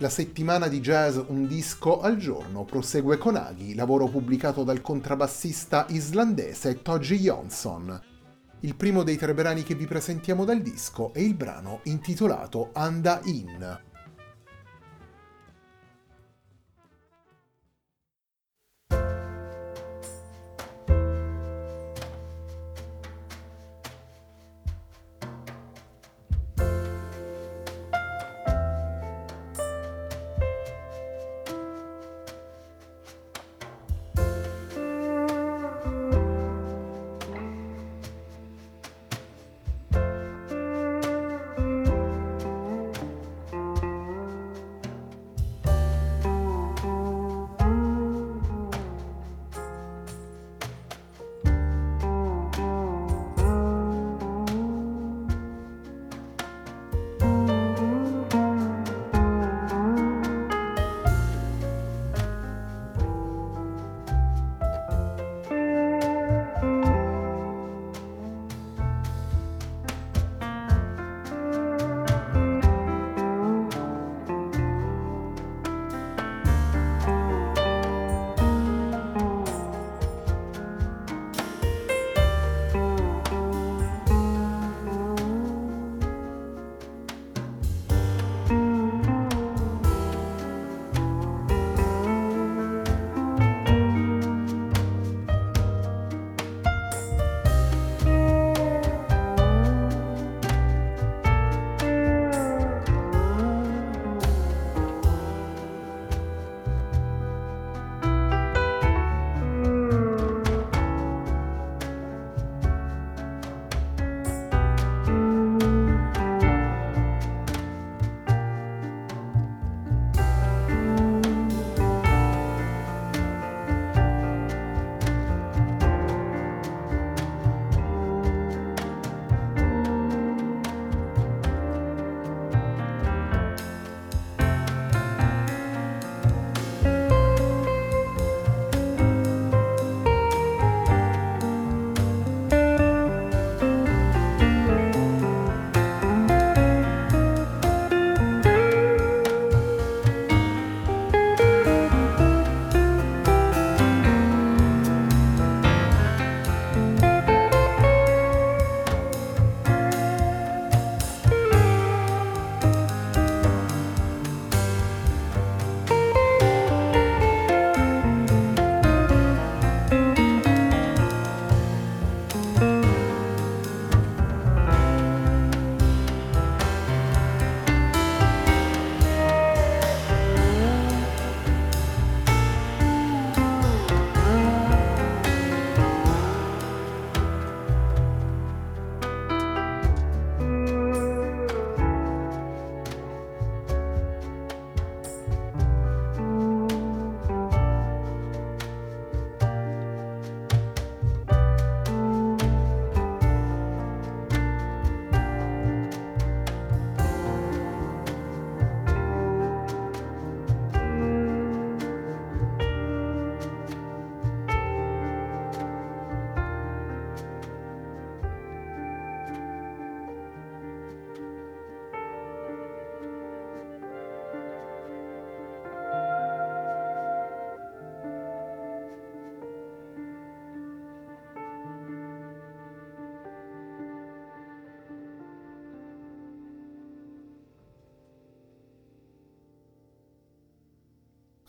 La settimana di jazz Un disco al giorno prosegue con Aghi, lavoro pubblicato dal contrabbassista islandese Toji Jonsson. Il primo dei tre brani che vi presentiamo dal disco è il brano intitolato Anda In.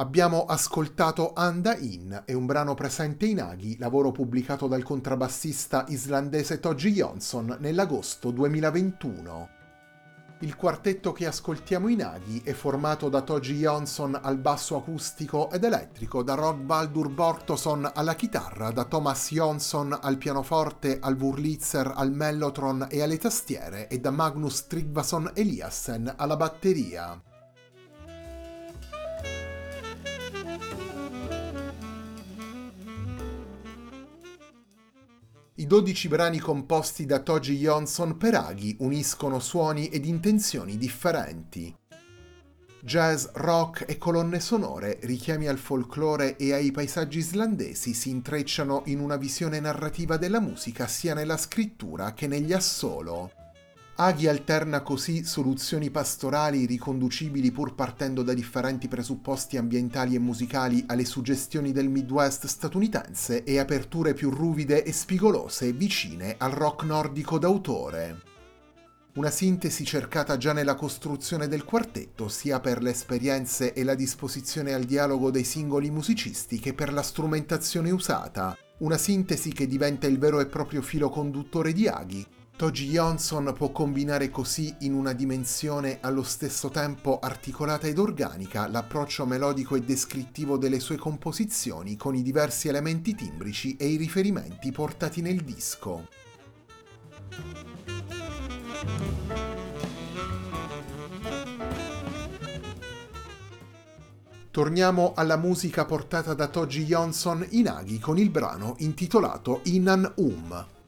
Abbiamo ascoltato Anda In, è un brano presente in Aghi, lavoro pubblicato dal contrabbassista islandese Toji Jonsson nell'agosto 2021. Il quartetto che ascoltiamo in Aghi è formato da Toji Jonsson al basso acustico ed elettrico, da Rod Baldur Bortoson alla chitarra, da Thomas Jonsson al pianoforte, al Wurlitzer, al mellotron e alle tastiere e da Magnus Tryggvason Eliassen alla batteria. I dodici brani composti da Toji Jonsson per Aghi uniscono suoni ed intenzioni differenti. Jazz, rock e colonne sonore, richiami al folklore e ai paesaggi islandesi si intrecciano in una visione narrativa della musica sia nella scrittura che negli assolo. Aghi alterna così soluzioni pastorali riconducibili pur partendo da differenti presupposti ambientali e musicali alle suggestioni del Midwest statunitense e aperture più ruvide e spigolose vicine al rock nordico d'autore. Una sintesi cercata già nella costruzione del quartetto, sia per le esperienze e la disposizione al dialogo dei singoli musicisti che per la strumentazione usata, una sintesi che diventa il vero e proprio filo conduttore di Aghi, Toji Johnson può combinare così in una dimensione allo stesso tempo articolata ed organica l'approccio melodico e descrittivo delle sue composizioni con i diversi elementi timbrici e i riferimenti portati nel disco. Torniamo alla musica portata da Toji Johnson in Aghi con il brano intitolato Inan Um.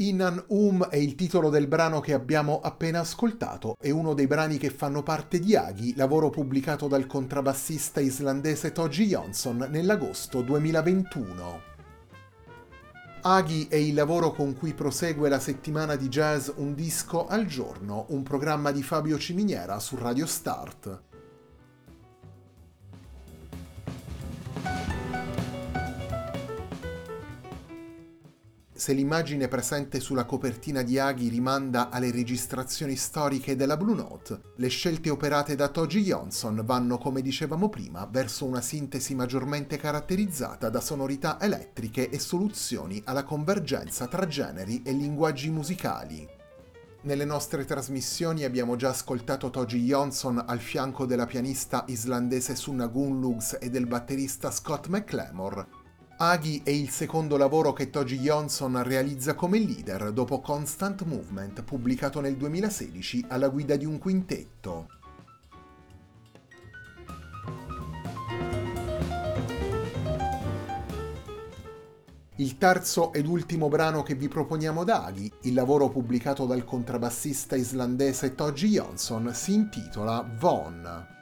Inan Um è il titolo del brano che abbiamo appena ascoltato, è uno dei brani che fanno parte di Aghi, lavoro pubblicato dal contrabbassista islandese Toji Jonsson nell'agosto 2021. Aghi è il lavoro con cui prosegue la settimana di jazz Un disco al giorno, un programma di Fabio Ciminiera su Radio Start. Se l'immagine presente sulla copertina di Aghi rimanda alle registrazioni storiche della Blue Note, le scelte operate da Toji Johnson vanno, come dicevamo prima, verso una sintesi maggiormente caratterizzata da sonorità elettriche e soluzioni alla convergenza tra generi e linguaggi musicali. Nelle nostre trasmissioni abbiamo già ascoltato Toji Johnson al fianco della pianista islandese Sunna Gunlugs e del batterista Scott McLemore, Aghi è il secondo lavoro che Toji Johnson realizza come leader dopo Constant Movement, pubblicato nel 2016 alla guida di un quintetto. Il terzo ed ultimo brano che vi proponiamo da Aghi, il lavoro pubblicato dal contrabbassista islandese Toji Johnson, si intitola Von.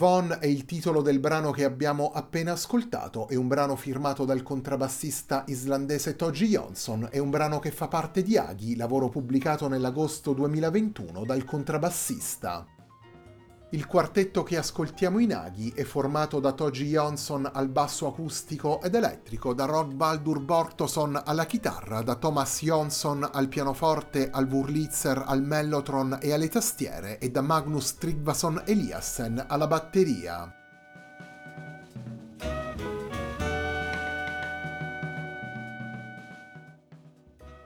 Von è il titolo del brano che abbiamo appena ascoltato, è un brano firmato dal contrabbassista islandese Toji Jonsson, è un brano che fa parte di Aghi, lavoro pubblicato nell'agosto 2021 dal contrabbassista. Il quartetto che ascoltiamo in Aghi è formato da Toji Jonsson al basso acustico ed elettrico, da Rod Baldur Bortoson alla chitarra, da Thomas Jonsson al pianoforte, al Wurlitzer, al mellotron e alle tastiere e da Magnus Tryggvason Eliassen alla batteria.